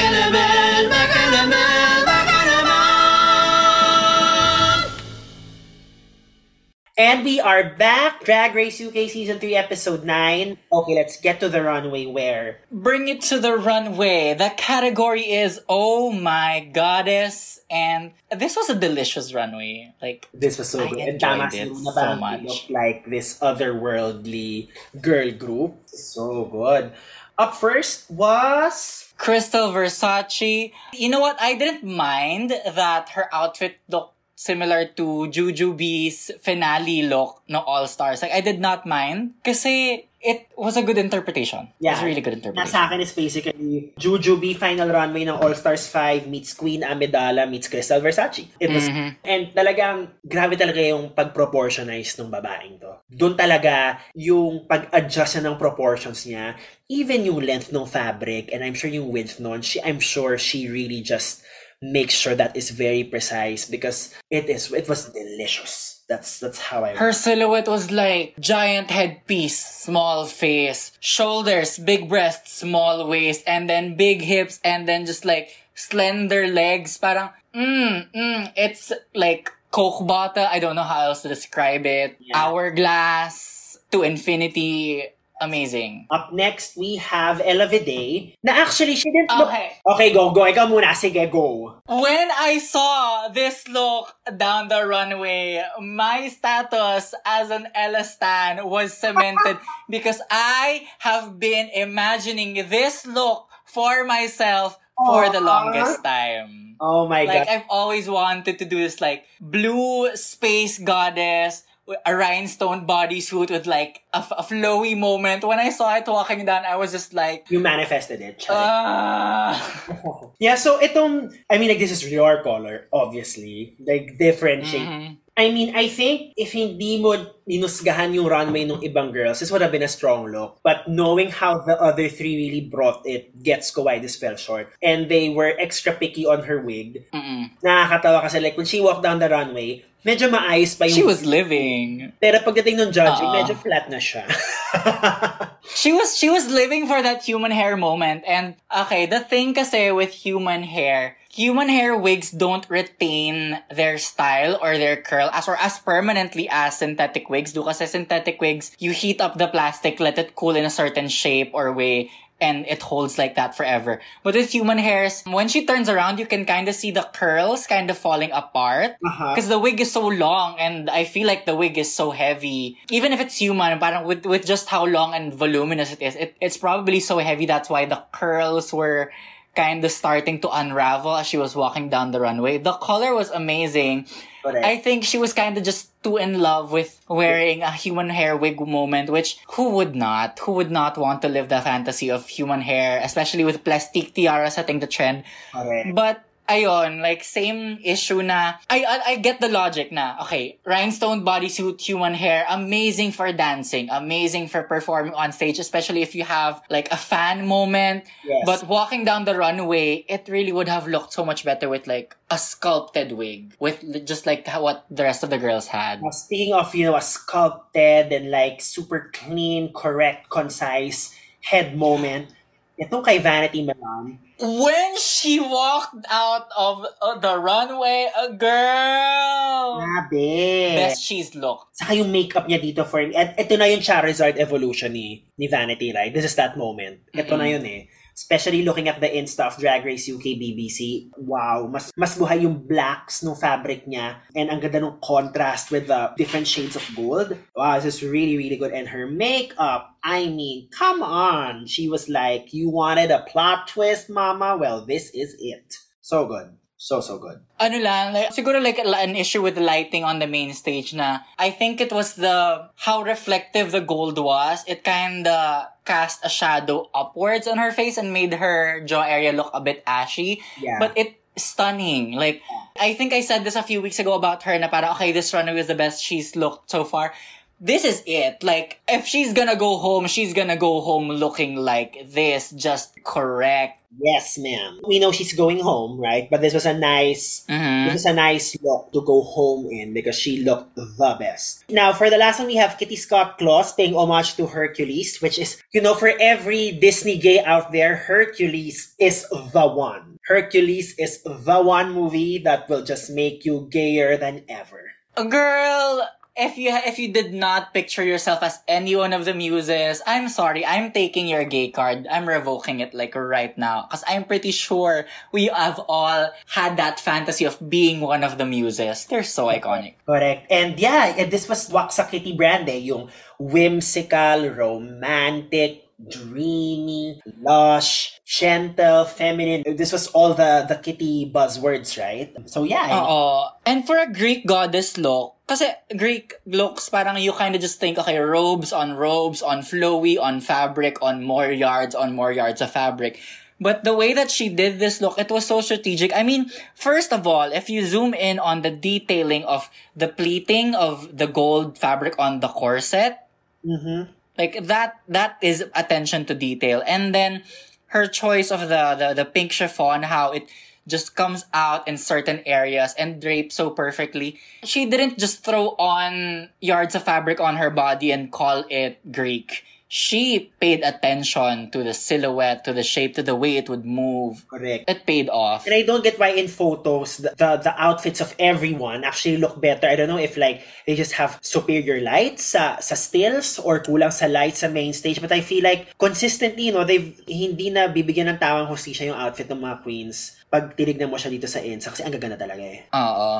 we are back. Drag Race UK Season 3, Episode 9. Okay, let's get to the runway where Bring it to the runway. The category is Oh My Goddess. And this was a delicious runway. Like, this was so I good. And enjoyed tama it so much. looked like this otherworldly girl group. So good. Up first was... Crystal Versace. You know what? I didn't mind that her outfit looked similar to Jujubee's finale look no All Stars. Like I did not mind kasi it was a good interpretation. It was Yeah. a really good Na interpretation. sa akin is basically Jujubee final runway ng All Stars 5 meets Queen Amidala meets Crystal Versace. It was Mhm. and talagang grabe talaga yung pag-proportionize ng babaeng to. Doon talaga yung pag-adjust ng proportions niya, even yung length ng fabric and I'm sure yung width noon, she, I'm sure she really just make sure that is very precise because it is it was delicious. That's that's how I Her silhouette was like giant headpiece, small face, shoulders, big breasts, small waist, and then big hips, and then just like slender legs. Parang, mm, mm, it's like Coke bottle. I don't know how else to describe it. Yeah. Hourglass to infinity. Amazing. Up next, we have Ella Vaday. Na actually, she didn't look... Okay. Okay, go, go. Ikaw muna. Sige, go. When I saw this look down the runway, my status as an Ella Stan was cemented because I have been imagining this look for myself for the longest time. Oh my Like, God. Like I've always wanted to do this, like, blue space goddess, a rhinestone bodysuit with, like, a, f- a flowy moment. When I saw it walking down, I was just like, You manifested it. Ah. yeah, so itong... I mean, like, this is your color, obviously. Like, different shade. Mhm. I mean, I think if hindi mo minusgahan yung runway ng ibang girls, this would have been a strong look. But knowing how the other three really brought it, gets ko why this fell short. And they were extra picky on her wig. Mm-mm. Nakakatawa kasi like when she walked down the runway, medyo maayos pa yung... She was living. Pero pagdating ng judging, Oo. medyo flat na siya. She was she was living for that human hair moment. And okay, the thing kasi with human hair, human hair wigs don't retain their style or their curl as or as permanently as synthetic wigs do. Kasi synthetic wigs, you heat up the plastic, let it cool in a certain shape or way, and it holds like that forever. But with human hairs, when she turns around, you can kind of see the curls kind of falling apart. uh-huh. Because the wig is so long and I feel like the wig is so heavy. Even if it's human, but with, with just how long and voluminous it is, it, it's probably so heavy. That's why the curls were kind of starting to unravel as she was walking down the runway. The color was amazing. Correct. I think she was kind of just too in love with wearing a human hair wig moment, which who would not? Who would not want to live the fantasy of human hair, especially with plastic tiara setting the trend? Correct. But ayon, like same issue na I, I I get the logic na okay, rhinestone bodysuit, human hair, amazing for dancing, amazing for performing on stage, especially if you have like a fan moment. Yes. But walking down the runway, it really would have looked so much better with like a sculpted wig, with just like what the rest of the girls had. Now, speaking of, you know, a sculpted and like super clean, correct, concise head moment, itong kay Vanity Milan, When she walked out of uh, the runway, a girl, grabe. best she's looked. Saka yung makeup niya dito for at ito na yung Charizard evolution ni ni Vanity, right? This is that moment. Ito na yun eh. Especially looking at the Insta of Drag Race UK BBC. Wow, mas mas buhay yung blacks ng fabric niya and ang ganda ng contrast with the different shades of gold. Wow, this is really really good and her makeup, I mean, come on. She was like, "You wanted a plot twist, mama? Well, this is it." So good. So so good. ano lang, like, siguro like an issue with the lighting on the main stage na I think it was the how reflective the gold was. It kinda cast a shadow upwards on her face and made her jaw area look a bit ashy. Yeah. But it stunning. Like I think I said this a few weeks ago about her na para okay, this runway is the best she's looked so far. This is it. Like, if she's gonna go home, she's gonna go home looking like this, just correct. Yes, ma'am. We know she's going home, right? But this was a nice Mhm. This was a nice look to go home in because she looked the best. Now, for the last one, we have Kitty Scott Claus paying homage to Hercules, which is, you know, for every Disney gay out there, Hercules is the one. Hercules is the one movie that will just make you gayer than ever. Girl, if you if you did not picture yourself as any one of the muses, I'm sorry. I'm taking your gay card. I'm revoking it like right now because I'm pretty sure we have all had that fantasy of being one of the muses. They're so iconic. Correct. And yeah, and this was Waksa Kitty brand eh, yung whimsical, romantic, dreamy, lush, gentle, feminine. This was all the the kitty buzzwords, right? So yeah, I Oo. And for a Greek goddess look, kasi Greek looks parang you kind of just think, okay, robes on robes, on flowy, on fabric, on more yards, on more yards of fabric. But the way that she did this look, it was so strategic. I mean, first of all, if you zoom in on the detailing of the pleating of the gold fabric on the corset, mhm. like that that is attention to detail and then her choice of the the, the pink chiffon how it just comes out in certain areas and drapes so perfectly. She didn't just throw on yards of fabric on her body and call it Greek she paid attention to the silhouette, to the shape, to the way it would move. Correct. It paid off. And I don't get why in photos the, the the outfits of everyone actually look better. I don't know if like they just have superior lights sa sa stills or kulang sa lights sa main stage. But I feel like consistently, you know, they've hindi na bibigyan ng tamang hustisya yung outfit ng mga queens pag tinignan mo siya dito sa Ensa kasi ang gaganda talaga eh. Oo.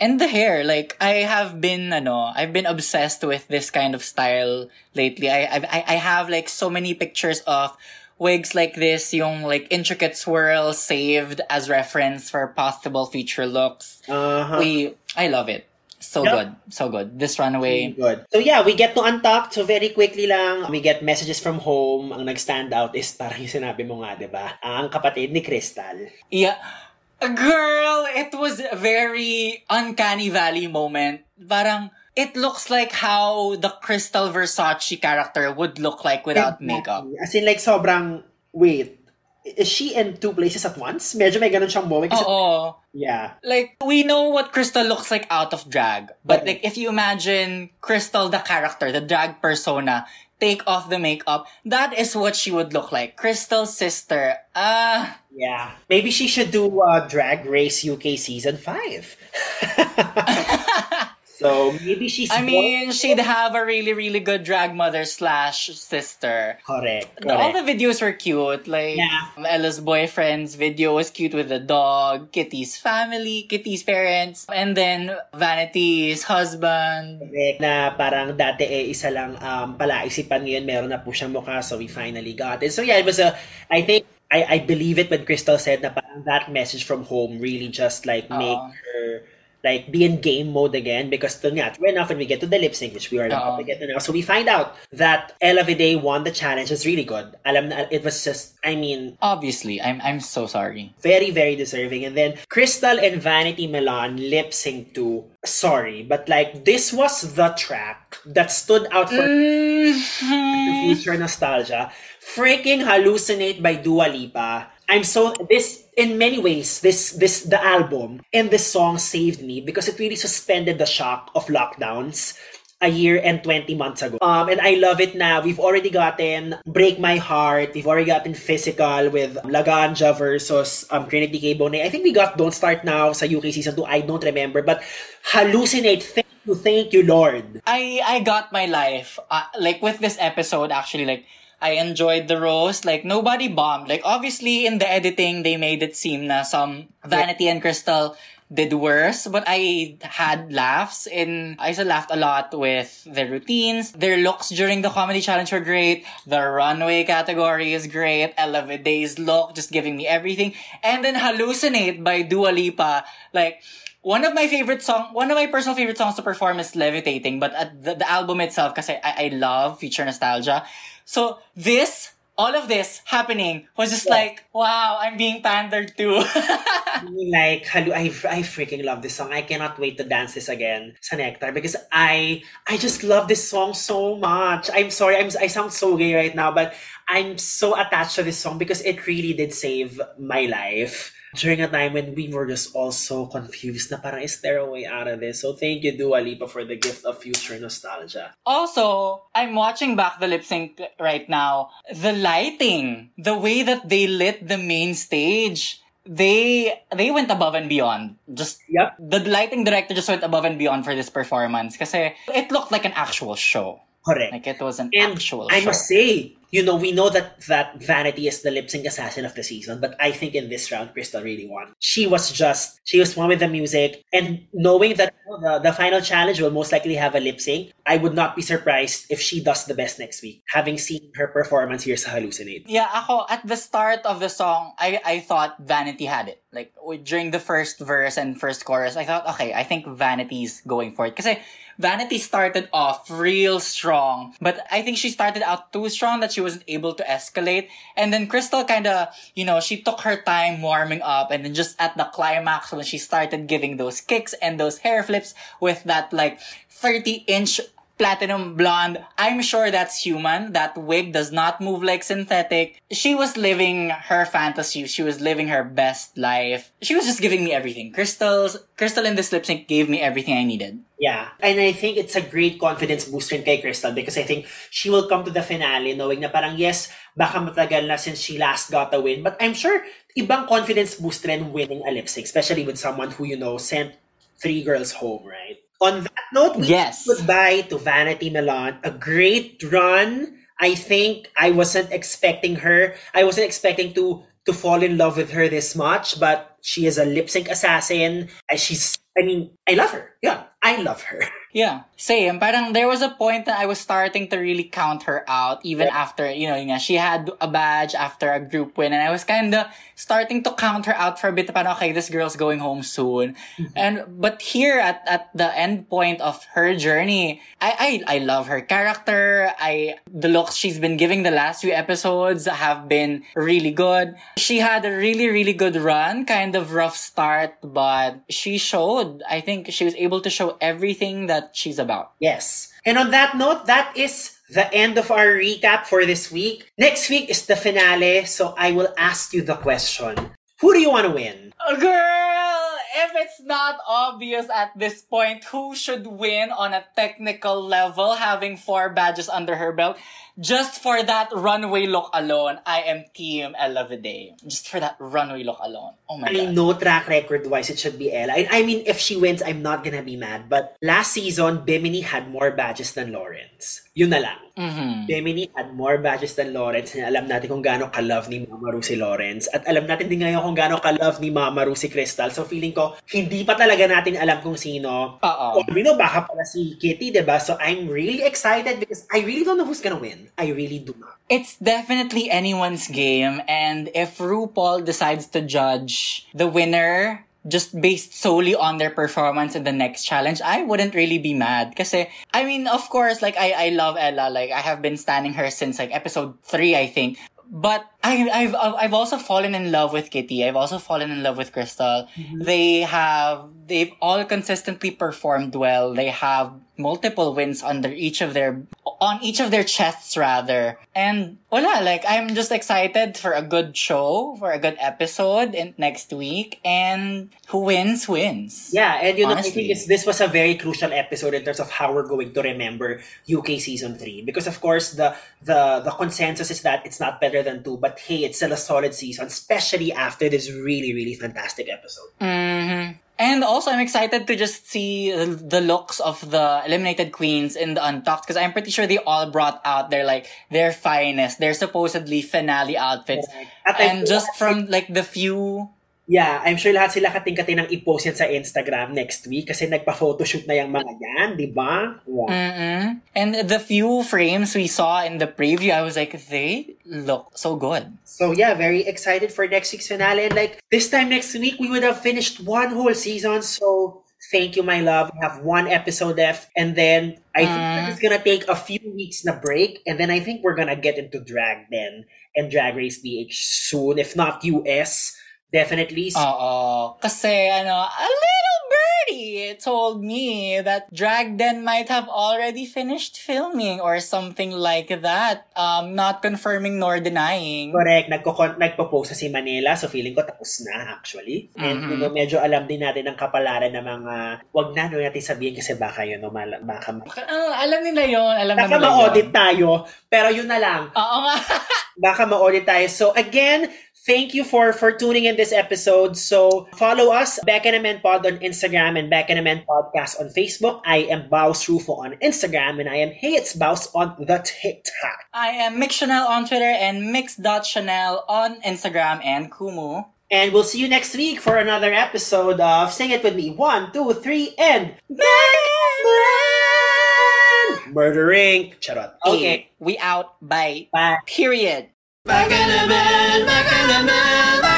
And the hair, like I have been, ano, I've been obsessed with this kind of style lately. I I I have like so many pictures of wigs like this, yung like intricate swirl saved as reference for possible future looks. Uh-huh. We, I love it. So Yeah. good, so good. This runway, Good. So yeah, we get to Untucked. So very quickly lang, we get messages from home. Ang nag-stand out is parang yung sinabi mo nga, di ba? Ang kapatid ni Krystal. Yeah. Girl, it was a very uncanny valley moment. Parang, it looks like how the Krystal Versace character would look like without makeup. As in like sobrang, wait, is she in two places at once? Medyo may ganun siyang. Kasi, Oo. yeah. Like, we know what Krystal looks like out of drag. But Okay. like, if you imagine Krystal, the character, the drag persona, take off the makeup, that is what she would look like. Krystal's sister. Ah. Yeah. Maybe she should do uh, Drag Race UK Season 5. so maybe she's I mean, she'd have a really, really good drag mother slash sister. Correct. All Correct. the videos were cute. Like Yeah. Ella's boyfriend's video was cute with the dog, Kitty's family, Kitty's parents, and then Vanity's husband. Correct. Na parang dati eh, isa lang um, palaisipan ngayon, meron na po siyang mukha, so we finally got it. So yeah, it was a, I think, I, I believe it when Crystal said na parang that message from home really just like make Oo. her like be in game mode again because to nga, true enough when we get to the lip sync which we are about to get to now so we find out that Ella Vaday won the challenge it's really good alam na it was just I mean Obviously, I'm I'm so sorry. very very deserving and then Krystal and Vanity Milan lip sync to sorry but like this was the track that stood out for Mhm. future nostalgia. Freaking hallucinate by Dua Lipa. I'm so this in many ways this this the album and this song saved me because it really suspended the shock of lockdowns a year and 20 months ago. Um, and I love it now. We've already gotten Break My Heart. We've already gotten Physical with Laganja versus um, Trinity K. Bonet. I think we got Don't Start Now sa UK Season 2. I don't remember. But Hallucinate. Thank you, thank you, Lord. I I got my life. Uh, like with this episode, actually, like I enjoyed the roast. Like nobody bombed. Like obviously in the editing, they made it seem na some Vanity and Krystal did worse, but I had laughs in, I also laughed a lot with their routines. Their looks during the comedy challenge were great. The runway category is great. Ella Day's look, just giving me everything. And then Hallucinate by Dua Lipa. Like, one of my favorite song, one of my personal favorite songs to perform is Levitating, but at the, the album itself, kasi I, I love future nostalgia. So this, all of this happening was just Yeah. like, wow, I'm being pandered to. like halu I, I freaking love this song. I cannot wait to dance this again sa Nectar because I I just love this song so much. I'm sorry, I'm I sound so gay right now, but I'm so attached to this song because it really did save my life during a time when we were just all so confused na parang is there a way out of this? So thank you Dua Lipa for the gift of future nostalgia. Also, I'm watching back the lip sync right now. The lighting, the way that they lit the main stage, they they went above and beyond. Just Yep. the lighting director just went above and beyond for this performance because it looked like an actual show. Correct. Like it was an And actual I show. must say, you know, we know that that Vanity is the lip sync assassin of the season, but I think in this round, Crystal really won. She was just, she was one with the music, and knowing that the, the final challenge will most likely have a lip sync, I would not be surprised if she does the best next week, having seen her performance here sa Hallucinate. Yeah, ako, at the start of the song, I, I thought Vanity had it. Like, during the first verse and first chorus, I thought, okay, I think Vanity's going for it. Because eh, Vanity started off real strong, but I think she started out too strong that she wasn't able to escalate. And then Krystal kinda, you know, she took her time warming up, and then just at the climax, when she started giving those kicks and those hair flips with that, like, 30 inch platinum blonde. I'm sure that's human. That wig does not move like synthetic. She was living her fantasy. She was living her best life. She was just giving me everything. Krystals, Krystal in this lip sync gave me everything I needed. Yeah. And I think it's a great confidence boost rin kay Krystal because I think she will come to the finale knowing na parang yes, baka matagal na since she last got a win. But I'm sure ibang confidence boost rin winning a lip sync, especially with someone who, you know, sent three girls home, right? On that note, we Yes. say goodbye to Vanity Milan. A great run. I think I wasn't expecting her. I wasn't expecting to to fall in love with her this much, but she is a lip sync assassin. And she's, I mean, I love her. Yeah, I love her. Yeah, same. Parang there was a point that I was starting to really count her out even Yeah. after, you know, she had a badge after a group win and I was kind of starting to count her out for a bit. Parang, okay, this girl's going home soon. Mm-hmm. And, but here at, at the end point of her journey, I, I, I love her character. I, the looks she's been giving the last few episodes have been really good. She had a really, really good run, kind of rough start, but she showed, I think she was able to show everything that she's about. Yes. And on that note, that is the end of our recap for this week. Next week is the finale, so I will ask you the question. Who do you want to win? Oh, girl, if it's not obvious at this point who should win on a technical level, having four badges under her belt, just for that runway look alone, I am Team Ella Vidae. Just for that runway look alone. Oh my I mean, god. no track record wise, it should be Ella. And I mean, if she wins, I'm not gonna be mad. But last season, Bimini had more badges than Lawrence. Yun na lang. Mhm. Bimini had more badges than Lawrence and alam natin kung gaano ka-love ni Mama Ru si Lawrence. At alam natin din ngayon kung gaano ka-love ni Mama Ru si Crystal. So feeling ko, hindi pa talaga natin alam kung sino. Oo. Or we know, baka pala si Kitty, diba? So I'm really excited because I really don't know who's gonna win. I really do not. It's definitely anyone's game, and if RuPaul decides to judge the winner just based solely on their performance in the next challenge, I wouldn't really be mad. Kasi, I mean, of course, like, I, I love Ella. Like, I have been standing her since, like, episode 3, I think. But I, I've I've also fallen in love with Kitty. I've also fallen in love with Krystal. Mm-hmm. They have they've all consistently performed well. They have multiple wins under each of their on each of their chests rather. And wala, like I'm just excited for a good show, for a good episode in next week, and who wins wins. Yeah, and you know, I Honestly. think it's, this was a very crucial episode in terms of how we're going to remember UK season three. Because of course, the the the consensus is that it's not better than two, but hey, it's still a solid season, especially after this really really fantastic episode. hmm And also, I'm excited to just see the looks of the eliminated queens in the Untucked because I'm pretty sure they all brought out their like their finest, their supposedly finale outfits, I and just from like the few Yeah, I'm sure lahat sila kating-kati ng i-post yan sa Instagram next week kasi nagpa-photoshoot na yung mga yan, di ba? Yeah. Mm-mm. And the few frames we saw in the preview, I was like, they look so good. So yeah, very excited for next week's finale. And like this time next week, we would have finished one whole season. So thank you, my love. We have one episode left, and then I think Mm. just gonna take a few weeks na break, and then I think we're gonna get into drag then and Drag Race BH soon, if not US. Definitely. Oo. Kasi, ano, a little birdie told me that Drag Den might have already finished filming or something like that. Um, not confirming nor denying. Correct. Nagko nagpo-post sa si Manila, so feeling ko tapos na actually. And Mhm. you know, medyo alam din natin ang kapalaran ng mga wag na no natin sabihin kasi baka yun no, mal- baka Ah, alam nila yon alam baka nila ma-audit yun. tayo, pero yun na lang. Oo nga. baka ma-audit tayo. So again, thank you for for tuning in this episode. So follow us, Bekenemen Pod on Instagram and Bekenemen Podcast on Facebook. I am Baus Rufo on Instagram and I am Hey It's Baus on the TikTok. I am Mix Chanel on Twitter and Mix.Chanel on Instagram and Kumu. And we'll see you next week for another episode of Sing It With Me. One, two, three, and Murdering. Charot. Okay. We out. Bye. Bye. Period. Back in a bed, back in a bed,